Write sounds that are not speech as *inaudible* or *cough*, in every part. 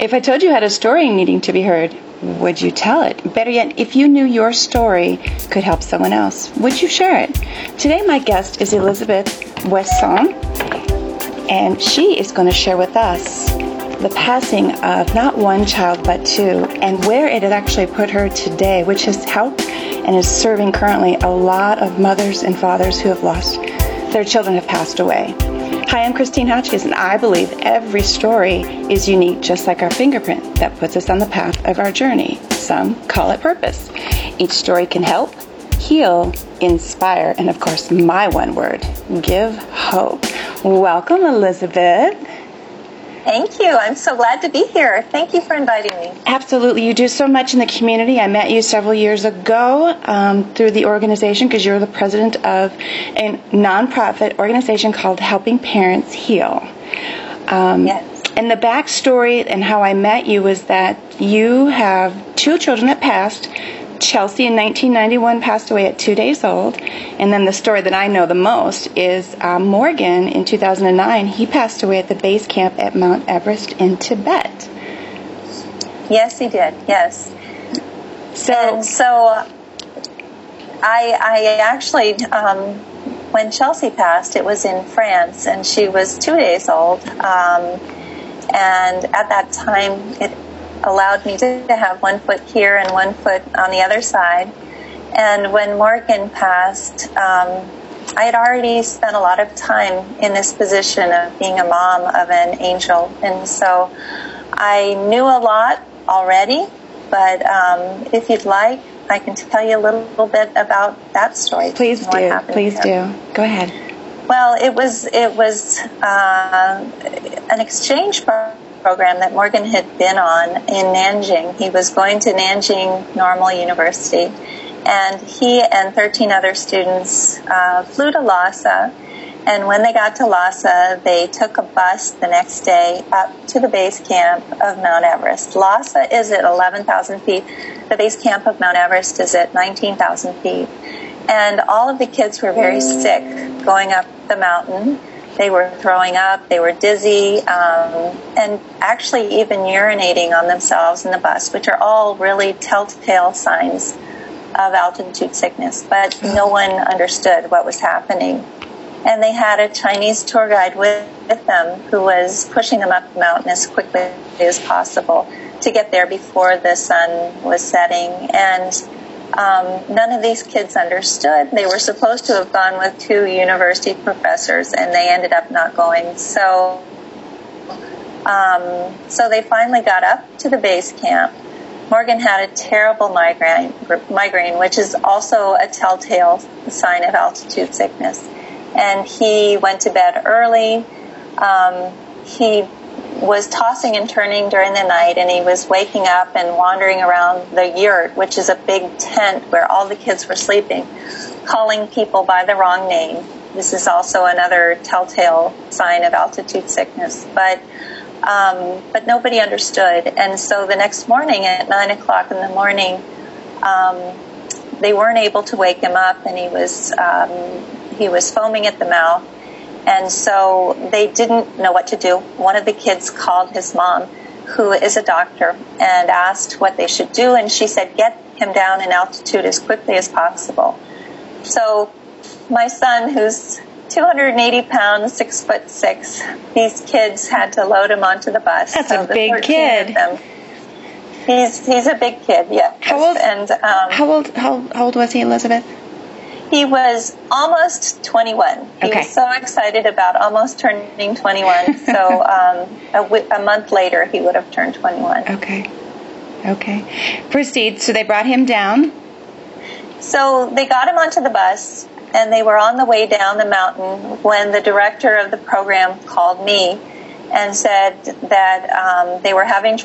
If I told you had a story needing to be heard, would you tell it? Better yet, if you knew your story could help someone else, would you share it? Today, my guest is Elizabeth Boisson, and she is going to share with us the passing of not one child but two, and where it has actually put her today, which has helped and is serving currently a lot of mothers and fathers who have lost their children have passed away. Hi, I'm Christine Hotchkiss, and I believe every story is unique, just like our fingerprint that puts us on the path of our journey. Some call it purpose. Each story can help, heal, inspire, and of course, my one word give hope. Welcome, Elizabeth. Thank you. I'm so glad to be here. Thank you for inviting me. Absolutely. You do so much in the community. I met you several years ago um, through the organization because you're the president of a nonprofit organization called Helping Parents Heal. Um, yes. And the backstory and how I met you was that you have two children that passed Chelsea in 1991 passed away at two days old. And then the story that I know the most is uh, Morgan in 2009. He passed away at the base camp at Mount Everest in Tibet. Yes, he did. Yes. So, and so I, I actually, um, when Chelsea passed, it was in France, and she was two days old. Um, and at that time, it allowed me to have one foot here and one foot on the other side. And when Morgan passed, um, I had already spent a lot of time in this position of being a mom of an angel. And so I knew a lot already, but um, if you'd like, I can tell you a little, bit about that story. Please do. Please do. Go ahead. Well, it was it was uh, an exchange program program that Morgan had been on in Nanjing. He was going to Nanjing Normal University, and he and 13 other students uh, flew to Lhasa. And when they got to Lhasa, they took a bus the next day up to the base camp of Mount Everest. Lhasa is at 11,000 feet. The base camp of Mount Everest is at 19,000 feet. And all of the kids were very sick going up the mountain they were throwing up, they were dizzy, um, and actually even urinating on themselves in the bus, which are all really telltale signs of altitude sickness. But no one understood what was happening. And they had a Chinese tour guide with, with them who was pushing them up the mountain as quickly as possible to get there before the sun was setting. And um, none of these kids understood. They were supposed to have gone with two university professors, and they ended up not going. So, um, so they finally got up to the base camp. Morgan had a terrible migraine, migraine, which is also a telltale sign of altitude sickness. And he went to bed early. Um, he was tossing and turning during the night, and he was waking up and wandering around the yurt, which is a big tent where all the kids were sleeping, calling people by the wrong name. This is also another telltale sign of altitude sickness. But um, but nobody understood, and so the next morning at nine o'clock in the morning, um, they weren't able to wake him up, and he was um, he was foaming at the mouth and so they didn't know what to do. One of the kids called his mom, who is a doctor, and asked what they should do. And she said, get him down in altitude as quickly as possible. So my son, who's 280 pounds, six foot six, these kids had to load him onto the bus. That's so a big kid. He's he's a big kid, yeah. How old? And um, how old? How, how old was he, Elizabeth? He was almost 21. He okay. was so excited about almost turning 21. *laughs* so um, a, w- a month later, he would have turned 21. Okay. Okay. Proceed. So they brought him down. So they got him onto the bus, and they were on the way down the mountain when the director of the program called me and said that um, they were having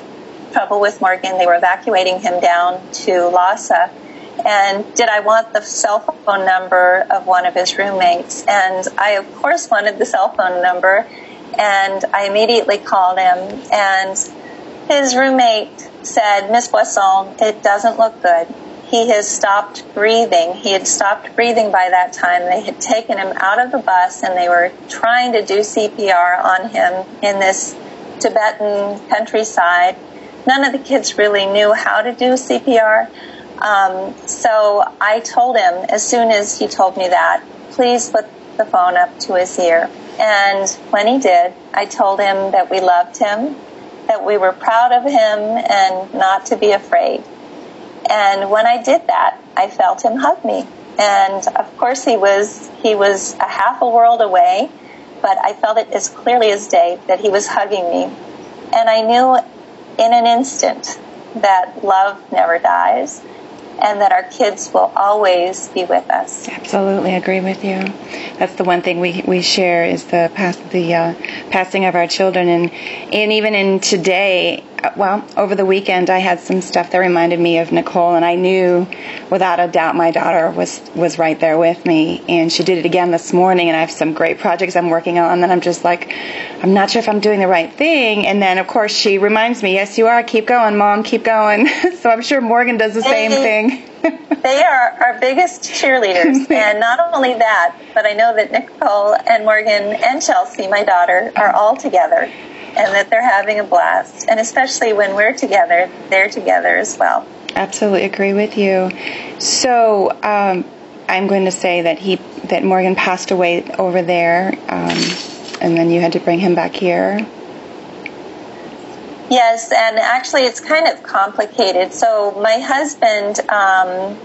trouble with Morgan. They were evacuating him down to Lhasa and did I want the cell phone number of one of his roommates? And I, of course, wanted the cell phone number, and I immediately called him. And his roommate said, Miss Boisson, it doesn't look good. He has stopped breathing. He had stopped breathing by that time. They had taken him out of the bus and they were trying to do CPR on him in this Tibetan countryside. None of the kids really knew how to do CPR. Um, so I told him as soon as he told me that, please put the phone up to his ear. And when he did, I told him that we loved him, that we were proud of him, and not to be afraid. And when I did that, I felt him hug me. And of course, he was he was a half a world away, but I felt it as clearly as day that he was hugging me. And I knew in an instant that love never dies and that our kids will always be with us. Absolutely agree with you. That's the one thing we, we share is the pass, the uh, passing of our children and and even in today well, over the weekend I had some stuff that reminded me of Nicole, and I knew without a doubt my daughter was was right there with me. And she did it again this morning, and I have some great projects I'm working on. And then I'm just like, I'm not sure if I'm doing the right thing. And then of course she reminds me, Yes, you are. Keep going, Mom. Keep going. *laughs* so I'm sure Morgan does the same thing. they are our biggest cheerleaders, *laughs* and not only that, but I know that Nicole and Morgan and Chelsea, my daughter, are all together and that they're having a blast. And especially when we're together, they're together as well. Absolutely agree with you. So um, I'm going to say that he that Morgan passed away over there, um, and then you had to bring him back here. Yes, and actually it's kind of complicated. So my husband. Um,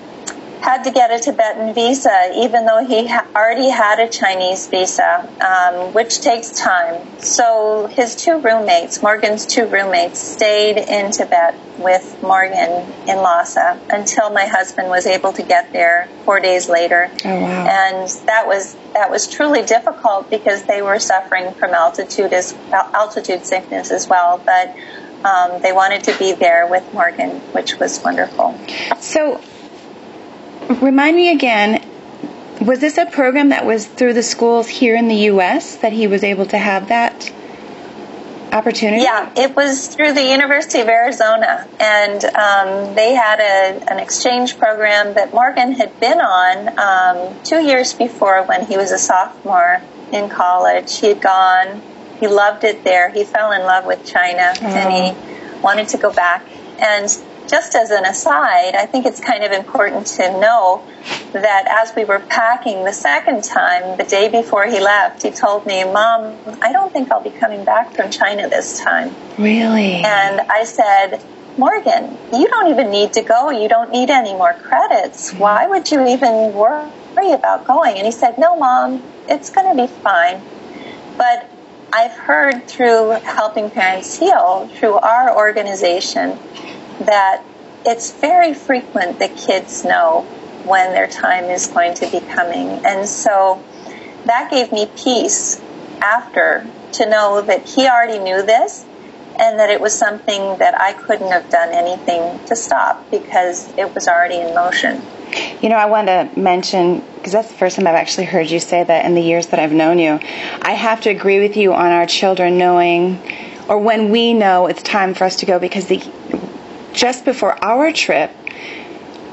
had to get a Tibetan visa, even though he ha- already had a Chinese visa, um, which takes time. So his two roommates, Morgan's two roommates, stayed in Tibet with Morgan in Lhasa until my husband was able to get there four days later. Oh, wow. And that was that was truly difficult because they were suffering from altitude as altitude sickness as well, but. Um, they wanted to be there with Morgan, which was wonderful. So, Remind me again, was this a program that was through the schools here in the U.S. that he was able to have that opportunity? Yeah, it was through the University of Arizona, and um, they had a, an exchange program that Morgan had been on um, two years before when he was a sophomore in college. He had gone, he loved it there. He fell in love with China, oh. and he oh. wanted to go back. And just as an aside, I think it's kind of important to know that as we were packing the second time, the day before he left, he told me, Mom, I don't think I'll be coming back from China this time. Really? And I said, Morgan, you don't even need to go. You don't need any more credits. Mm-hmm. Why would you even worry about going? And he said, No, Mom, it's going to be fine. But I've heard through Helping Parents Heal, through our organization, that it's very frequent that kids know when their time is going to be coming. And so that gave me peace after to know that he already knew this and that it was something that I couldn't have done anything to stop because it was already in motion. You know, I want to mention, because that's the first time I've actually heard you say that in the years that I've known you. I have to agree with you on our children knowing, or when we know it's time for us to go, because the just before our trip,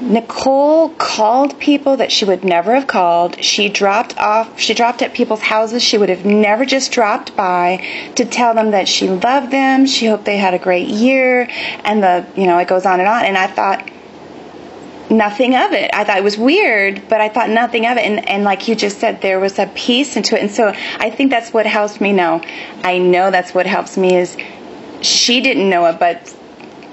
Nicole called people that she would never have called. She dropped off, she dropped at people's houses she would have never just dropped by to tell them that she loved them, she hoped they had a great year, and the, you know, it goes on and on. And I thought nothing of it. I thought it was weird, but I thought nothing of it. And, and like you just said, there was a peace into it. And so I think that's what helps me know. I know that's what helps me is she didn't know it, but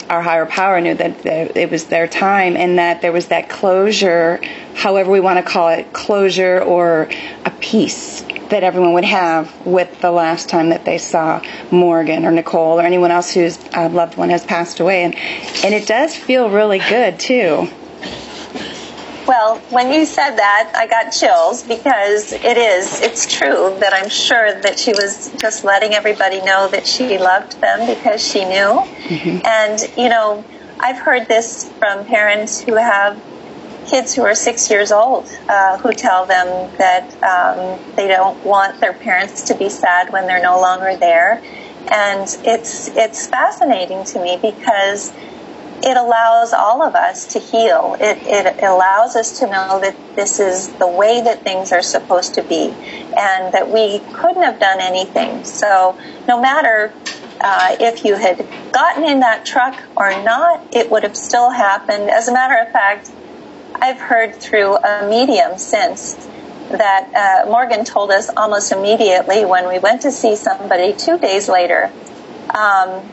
our higher power knew that it was their time and that there was that closure, however we want to call it, closure or a peace that everyone would have with the last time that they saw Morgan or Nicole or anyone else whose uh, loved one has passed away. And, and it does feel really good too. Well, when you said that, I got chills because it is, it's true that I'm sure that she was just letting everybody know that she loved them because she knew. Mm-hmm. And, you know, I've heard this from parents who have kids who are six years old uh, who tell them that um, they don't want their parents to be sad when they're no longer there. And it's, it's fascinating to me because it allows all of us to heal. It, it allows us to know that this is the way that things are supposed to be and that we couldn't have done anything. So no matter uh, if you had gotten in that truck or not, it would have still happened. As a matter of fact, I've heard through a medium since that uh, Morgan told us almost immediately when we went to see somebody two days later. Um,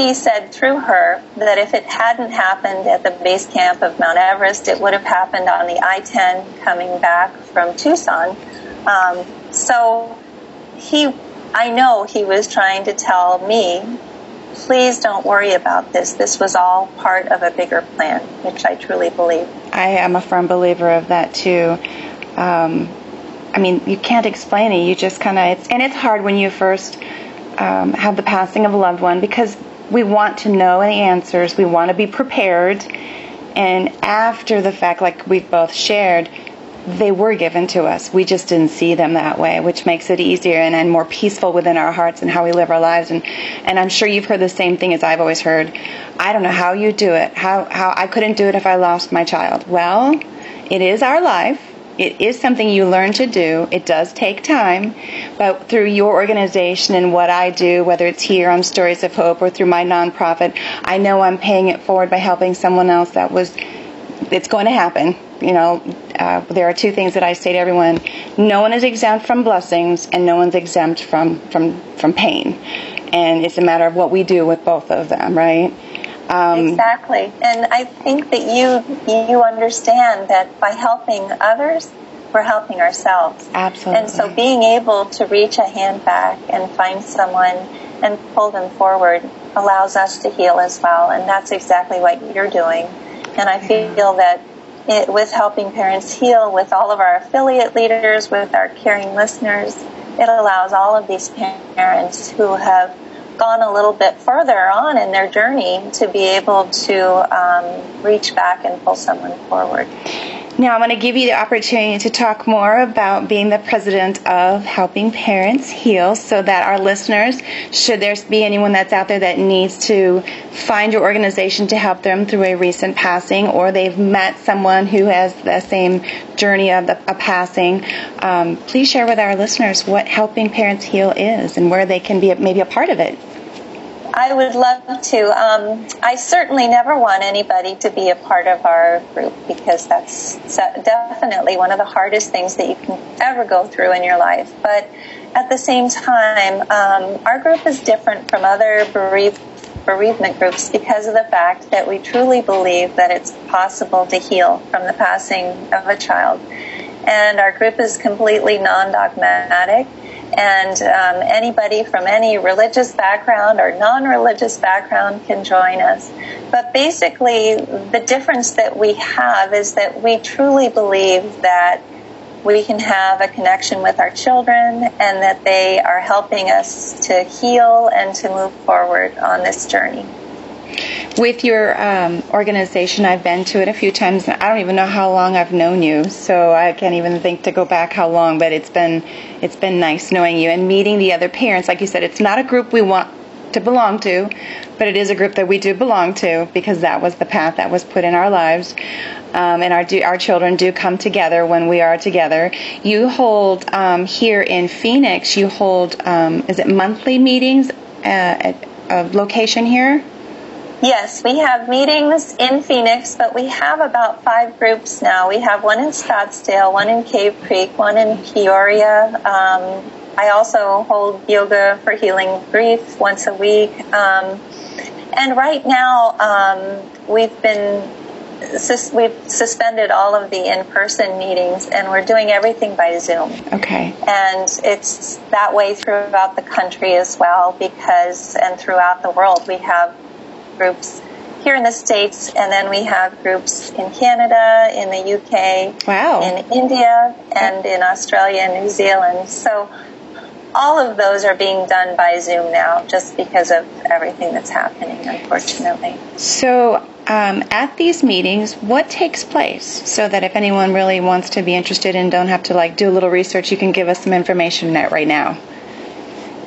he said through her that if it hadn't happened at the base camp of Mount Everest, it would have happened on the I 10 coming back from Tucson. Um, so he, I know he was trying to tell me, please don't worry about this. This was all part of a bigger plan, which I truly believe. I am a firm believer of that too. Um, I mean, you can't explain it. You just kind of, and it's hard when you first um, have the passing of a loved one because we want to know the answers. We want to be prepared. And after the fact, like we've both shared, they were given to us. We just didn't see them that way, which makes it easier and, and more peaceful within our hearts and how we live our lives. And, and I'm sure you've heard the same thing as I've always heard. I don't know how you do it. How, how I couldn't do it if I lost my child. Well, it is our life. It is something you learn to do. It does take time, but through your organization and what I do, whether it's here on Stories of Hope or through my nonprofit, I know I'm paying it forward by helping someone else that was, it's going to happen. You know, uh, there are two things that I say to everyone: no one is exempt from blessings, and no one's exempt from from from pain. And it's a matter of what we do with both of them, right? Um, exactly, and I think that you you understand that by helping others, we're helping ourselves. Absolutely. And so, being able to reach a hand back and find someone and pull them forward allows us to heal as well, and that's exactly what you're doing. And I feel that it, with helping parents heal, with all of our affiliate leaders, with our caring listeners, it allows all of these parents who have gone a little bit further on in their journey to be able to um, reach back and pull someone forward. Now, I'm going to give you the opportunity to talk more about being the president of Helping Parents Heal so that our listeners, should there be anyone that's out there that needs to find your organization to help them through a recent passing or they've met someone who has the same journey of the, a passing, um, please share with our listeners what Helping Parents Heal is and where they can be maybe a part of it. I would love to. Um, I certainly never want anybody to be a part of our group because that's definitely one of the hardest things that you can ever go through in your life. But at the same time, um, our group is different from other bereavement groups because of the fact that we truly believe that it's possible to heal from the passing of a child. And our group is completely non dogmatic and um, anybody from any religious background or non religious background can join us. But basically, the difference that we have is that we truly believe that we can have a connection with our children and that they are helping us to heal and to move forward on this journey. With your um, organization, I've been to it a few times. I don't even know how long I've known you, so I can't even think to go back how long. But it's been it's been nice knowing you and meeting the other parents. Like you said, it's not a group we want to belong to, but it is a group that we do belong to because that was the path that was put in our lives. Um, and our do, our children do come together when we are together. You hold um, here in Phoenix. You hold um, is it monthly meetings uh, at a location here? Yes, we have meetings in Phoenix, but we have about five groups now. We have one in Scottsdale, one in Cave Creek, one in Peoria. Um, I also hold yoga for healing grief once a week. Um, and right now, um, we've been sus- we've suspended all of the in-person meetings, and we're doing everything by Zoom. Okay. And it's that way throughout the country as well, because and throughout the world we have groups here in the States, and then we have groups in Canada, in the UK, wow. in India, and in Australia and New Zealand. So all of those are being done by Zoom now just because of everything that's happening, unfortunately. So, um, at these meetings, what takes place so that if anyone really wants to be interested and don't have to like do a little research, you can give us some information that right now?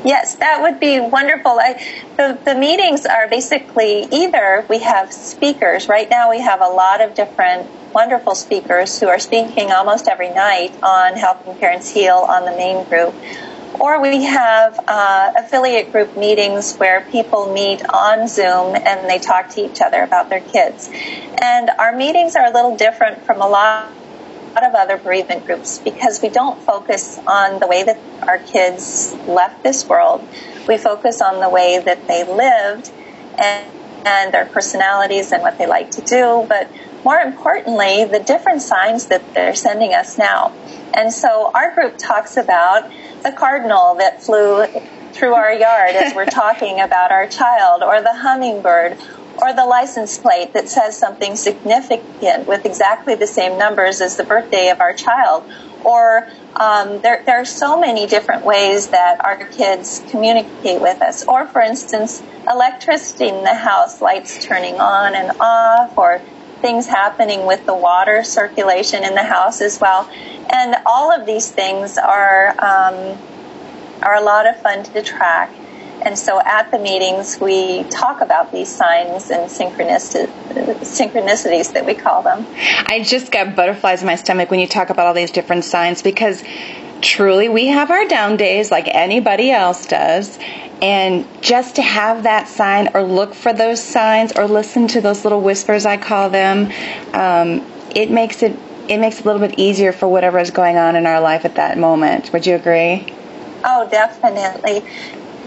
Yes, that would be wonderful. I, the, the meetings are basically either we have speakers. Right now, we have a lot of different wonderful speakers who are speaking almost every night on helping parents heal on the main group. Or we have uh, affiliate group meetings where people meet on Zoom and they talk to each other about their kids. And our meetings are a little different from a lot of other bereavement groups because we don't focus on the way that our kids left this world. We focus on the way that they lived and, and their personalities and what they like to do, but more importantly, the different signs that they're sending us now. And so our group talks about the cardinal that flew through our yard as we're *laughs* talking about our child, or the hummingbird, or the license plate that says something significant with exactly the same numbers as the birthday of our child. Or um, there, there are so many different ways that our kids communicate with us. Or, for instance, electricity in the house, lights turning on and off, or things happening with the water circulation in the house as well. And all of these things are um, are a lot of fun to track. And so at the meetings, we talk about these signs and synchronicities that we call them. I just got butterflies in my stomach when you talk about all these different signs because truly we have our down days like anybody else does. And just to have that sign or look for those signs or listen to those little whispers, I call them, um, it makes it it makes it a little bit easier for whatever is going on in our life at that moment. Would you agree? Oh, definitely.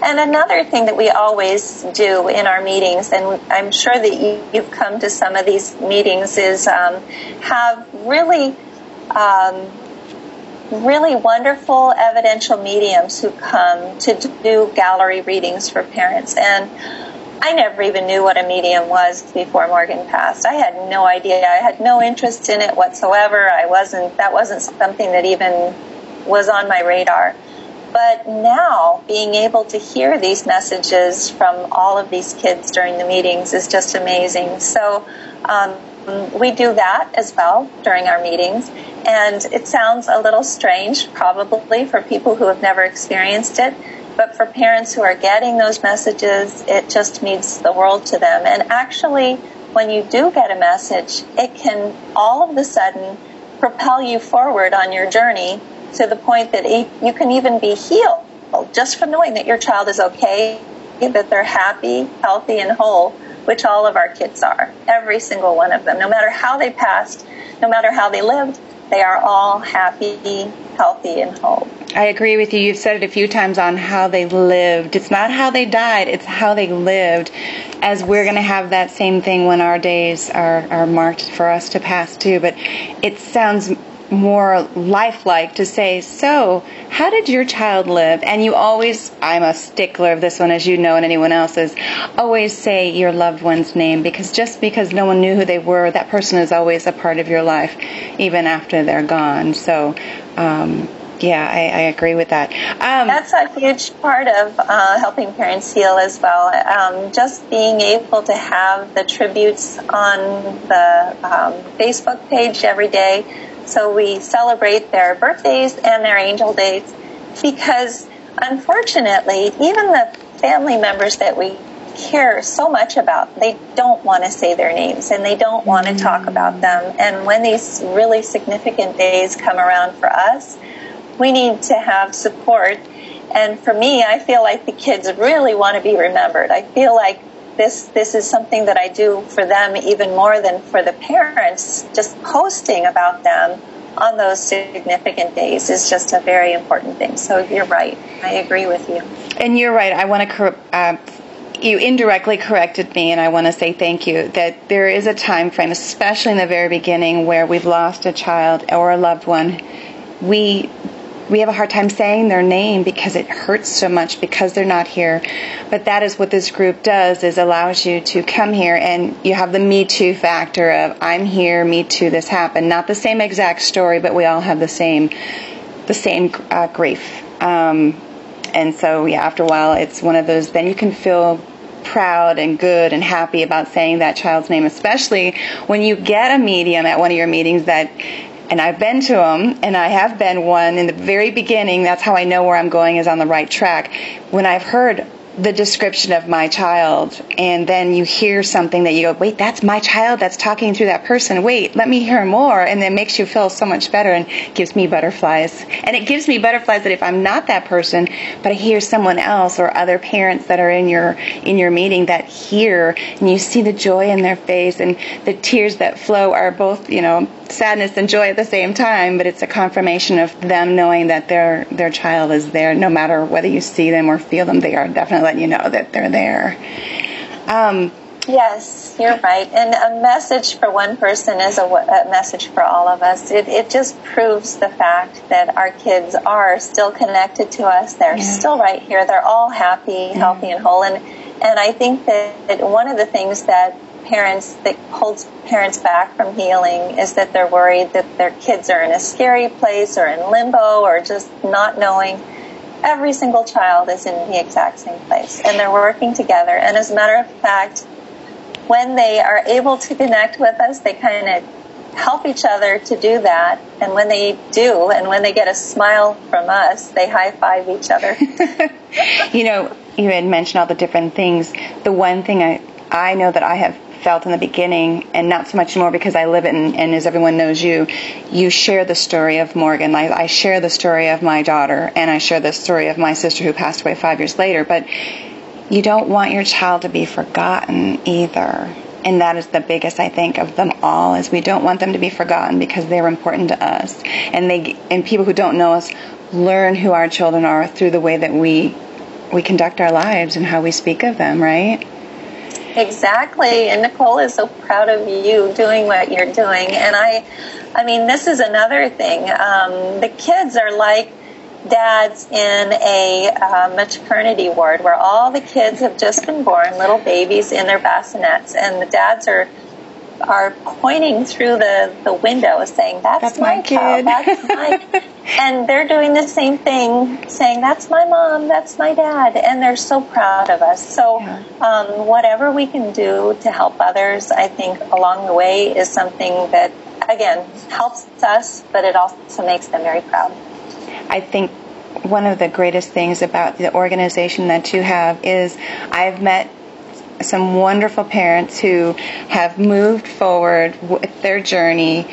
And another thing that we always do in our meetings, and I'm sure that you, have come to some of these meetings, is um, have really um, really wonderful evidential mediums who come to do gallery readings for parents. And I never even knew what a medium was before Morgan passed. I had no idea. I had no interest in it whatsoever. I wasn't, that wasn't something that even was on my radar. But now, being able to hear these messages from all of these kids during the meetings is just amazing. So, um, we do that as well during our meetings. And it sounds a little strange, probably, for people who have never experienced it. But for parents who are getting those messages, it just means the world to them. And actually, when you do get a message, it can all of a sudden propel you forward on your journey to the point that you can even be healed just from knowing that your child is okay, that they're happy, healthy, and whole, which all of our kids are. Every single one of them. No matter how they passed, no matter how they lived, they are all happy, healthy, and whole. I agree with you. You've said it a few times on how they lived. It's not how they died, it's how they lived. As we're going to have that same thing when our days are, are marked for us to pass too. But it sounds more lifelike to say, So, how did your child live? And you always, I'm a stickler of this one, as you know, and anyone else is, always say your loved one's name because just because no one knew who they were, that person is always a part of your life, even after they're gone. So, um, yeah, I, I, agree with that. Um, That's a huge part of uh, helping parents heal as well. Um, just being able to have the tributes on the um, Facebook page every day so we celebrate their birthdays and their angel days because unfortunately, even the family members that we care so much about, they don't want to say their names and they don't want to talk about them. And when these really significant days come around for us, we need to have support. And for me, I feel like the kids really want to be remembered. I feel like this this is something that I do for them even more than for the parents. Just posting about them on those significant days is just a very important thing. So you're right. I agree with you. And you're right. I want to. Uh, you indirectly corrected me, and I want to say thank you. That there is a time frame, especially in the very beginning, where we've lost a child or a loved one. We we have a hard time saying their name because it hurts so much because they're not here. But that is what this group does is allows you to come here and you have the me too factor of I'm here, me too, this happened. Not the same exact story, but we all have the same the same uh, grief. Um, and so yeah, after a while, it's one of those. Then you can feel proud and good and happy about saying that child's name, especially when you get a medium at one of your meetings that and I've been to them, and I have been one in the very beginning. That's how I know where I'm going is on the right track. When I've heard the description of my child and then you hear something that you go wait that's my child that's talking through that person wait let me hear more and then makes you feel so much better and gives me butterflies and it gives me butterflies that if i'm not that person but i hear someone else or other parents that are in your in your meeting that hear and you see the joy in their face and the tears that flow are both you know sadness and joy at the same time but it's a confirmation of them knowing that their their child is there no matter whether you see them or feel them they are definitely letting you know that they're there. Um, yes, you're right. And a message for one person is a, a message for all of us. It, it, just proves the fact that our kids are still connected to us. They're yeah. still right here. They're all happy, yeah. healthy, and whole. And, and I think that one of the things that parents that holds parents back from healing is that they're worried that their kids are in a scary place or in limbo or just not knowing every single child is in the exact same place and they're working together. And as a matter of fact, when they are able to connect with us, they kind of help each other to do that. And when they do, and when they get a smile from us, they high five each other. *laughs* *laughs* you know, you had mentioned all the different things. The one thing I, I know that I have felt in the beginning, and not so much more because I live it, and, and as everyone knows you, you share the story of Morgan. I, I share the story of my daughter, and I share the story of my sister who passed away five years later. But you don't want your child to be forgotten either. And that is the biggest, I think, of them all, is we don't want them to be forgotten because they're important to us. And they and people who don't know us learn who our children are through the way that we we conduct our lives and how we speak of them, right? Exactly. And Nicole is so proud of you doing what you're doing. And I, I mean, this is another thing. Um, the kids are like dads in a uh, maternity ward where all the kids have just been born, little babies in their bassinets, and the dads are are pointing through the, the window saying, that's, that's my, my kid. that's my, *laughs* and they're doing the same thing saying, that's my mom, that's my dad. And they're so proud of us. So, yeah. um, whatever we can do to help others, I think along the way is something that, again, helps us, but it also makes them very proud. I think one of the greatest things about the organization that you have is I've met some wonderful parents who have moved forward with their journey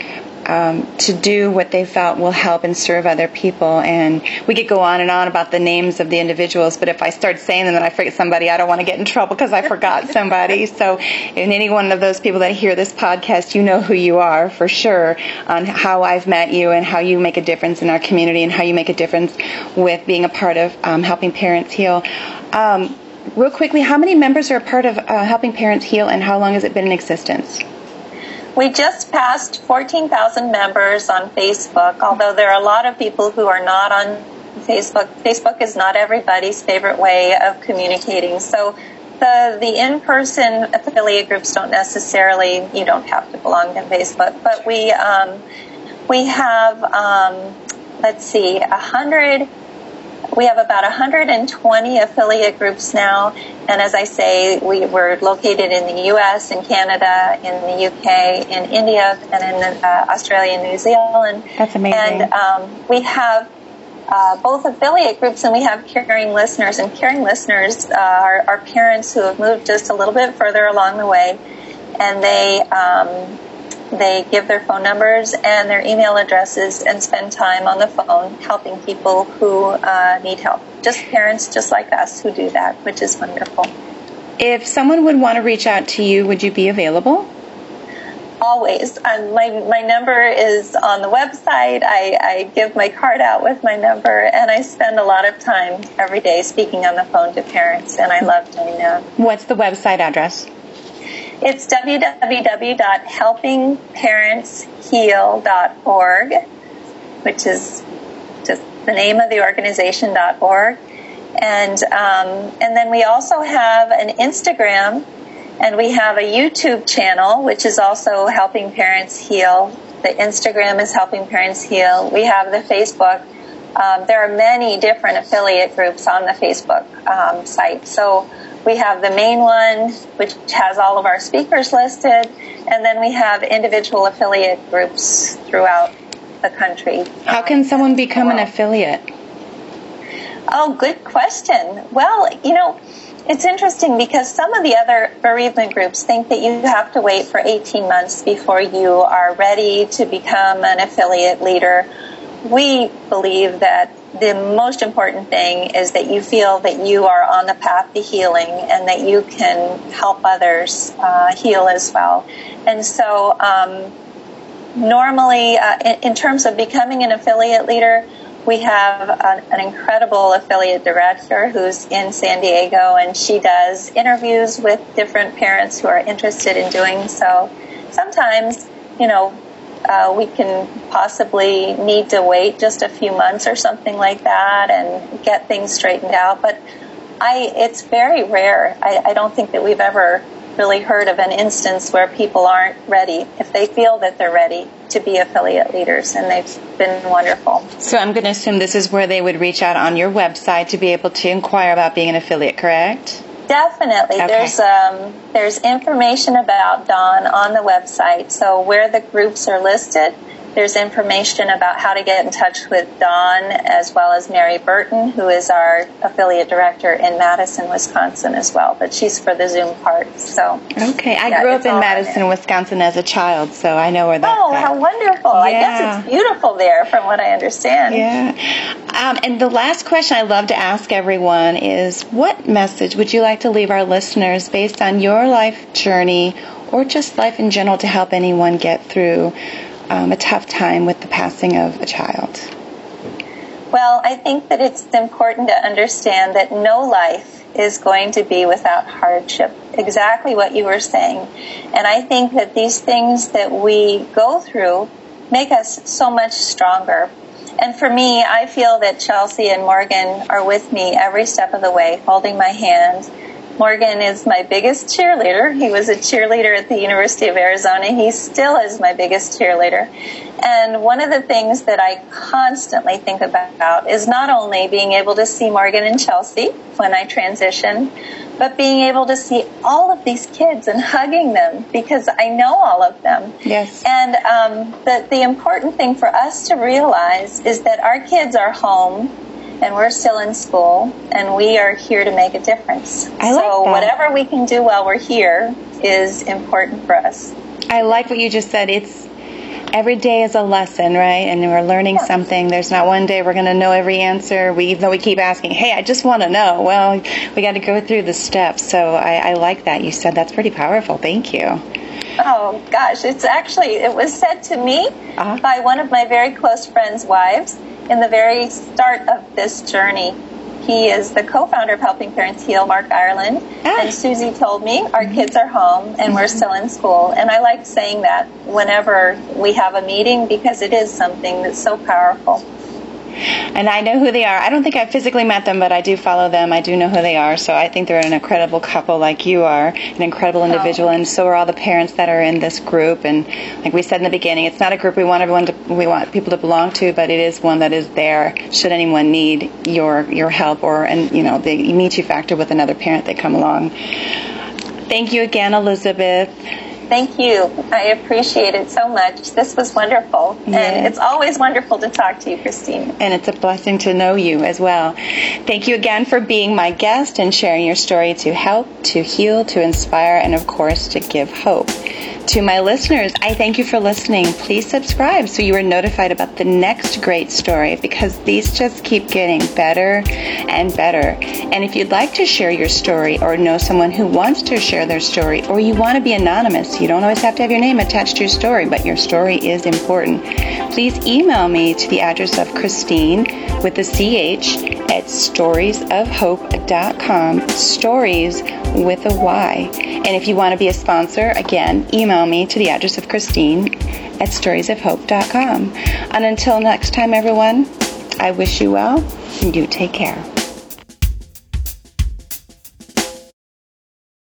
um, to do what they felt will help and serve other people. And we could go on and on about the names of the individuals, but if I start saying them and I forget somebody, I don't want to get in trouble because I forgot *laughs* somebody. so, in any one of those people that hear this podcast, you know who you are for sure on how I've met you and how you make a difference in our community and how you make a difference with being a part of um, helping parents heal. Um, real quickly, how many members are a part of uh, Helping Parents Heal and how long has it been in existence? We just passed 14,000 members on Facebook, although there are a lot of people who are not on Facebook. Facebook is not everybody's favorite way of communicating. So the, the in-person affiliate groups don't necessarily, you don't have to belong to Facebook, but we, um, we have, um, let's see, a hundred we have about 120 affiliate groups now, and as I say, we, we're located in the U.S., in Canada, in the U.K., in India, and in uh, Australia and New Zealand. That's amazing. And um, we have uh, both affiliate groups and we have caring listeners. And caring listeners uh, are, are, parents who have moved just a little bit further along the way, and they um, they give their phone numbers and their email addresses and spend time on the phone helping people who uh, need help. Just parents just like us who do that, which is wonderful. If someone would want to reach out to you, would you be available? Always. Um, my, my number is on the website. I, I give my card out with my number, and I spend a lot of time every day speaking on the phone to parents, and I love doing that. What's the website address? It's www.helpingparentsheal.org, which is just the name of the organization.org. And, um, and then we also have an Instagram and we have a YouTube channel, which is also Helping Parents Heal. The Instagram is Helping Parents Heal. We have the Facebook. Um, there are many different affiliate groups on the Facebook um, site. So we have the main one, which has all of our speakers listed, and then we have individual affiliate groups throughout the country. How can someone become an affiliate? Oh, good question. Well, you know, it's interesting because some of the other bereavement groups think that you have to wait for 18 months before you are ready to become an affiliate leader. We believe that the most important thing is that you feel that you are on the path to healing and that you can help others uh, heal as well. And so, um, normally, uh, in, in terms of becoming an affiliate leader, we have an, an, incredible affiliate director who's in San Diego, and she does interviews with different parents who are interested in doing so. Sometimes, you know, uh, we can possibly need to wait just a few months or something like that and get things straightened out. But I, it's very rare. I, I don't think that we've ever really heard of an instance where people aren't ready if they feel that they're ready to be affiliate leaders and they've been wonderful. So I'm going to assume this is where they would reach out on your website to be able to inquire about being an affiliate, correct? Definitely. Okay. There's um, there's information about Dawn on the website. So where the groups are listed, there's information about how to get in touch with Dawn as well as Mary Burton, who is our affiliate director in Madison, Wisconsin as well. But she's for the Zoom part. So okay, I yeah, grew up in Madison, Wisconsin as a child, so I know where that's. Oh, at. how wonderful! Yeah. I guess it's beautiful there, from what I understand. Yeah. Um, and the last question I love to ask everyone is, what message would you like to leave our listeners based on your life journey? Or just life in general to help anyone get through um, a tough time with the passing of a child? Well, I think that it's important to understand that no life is going to be without hardship. Exactly what you were saying. And I think that these things that we go through make us so much stronger. And for me, I feel that Chelsea and Morgan are with me every step of the way, holding my hand Morgan is my biggest cheerleader. He was a cheerleader at the University of Arizona. He still is my biggest cheerleader. And one of the things that I constantly think about is not only being able to see Morgan and Chelsea when I transition, but being able to see all of these kids and hugging them because I know all of them. Yes. And um, the, the important thing for us to realize is that our kids are home and we're still in school, and we are here to make a difference. I like so whatever we can do while we're here is important for us. I like what you just said. It's every day is a lesson, right? And we're learning yeah. something. There's not one day we're going to know every answer. We even though we keep asking, "Hey, I just want to know." Well, we got to go through the steps. So I, I like that you said. That's pretty powerful. Thank you. Oh gosh, it's actually it was said to me uh-huh. by one of my very close friends' wives in the very start of this journey. He is the co-founder of Helping Parents Heal, Mark Ireland. Ah. And Susie told me our kids are home and we're still in school. And I like saying that whenever we have a meeting because it is something that's so powerful and I know who they are. I don't think I've physically met them, but I do follow them. I do know who they are. So I think they're an incredible couple, like you are, an incredible oh. individual, oh. and so are all the parents that are in this group. And like we said in the beginning, it's not a group we want everyone to, we want people to belong to, but it is one that is there should anyone need your your help or and you know the meet you factor with another parent that come along. Thank you again, Elizabeth. Thank you. I appreciate it so much. This was wonderful. Yes. And it's always wonderful to talk to you, Christine. And it's a blessing to know you as well. Thank you again for being my guest and sharing your story to help, to heal, to inspire, and of course, to give hope. To my listeners, I thank you for listening. Please subscribe so you are notified about the next great story because these just keep getting better and better. And if you'd like to share your story or know someone who wants to share their story or you want to be anonymous, you don't always have to have your name attached to your story, but your story is important. Please email me to the address of Christine with the CH at storiesofhope.com. Stories with a Y. And if you want to be a sponsor, again, email me to the address of Christine at storiesofhope.com. And until next time, everyone, I wish you well and you take care.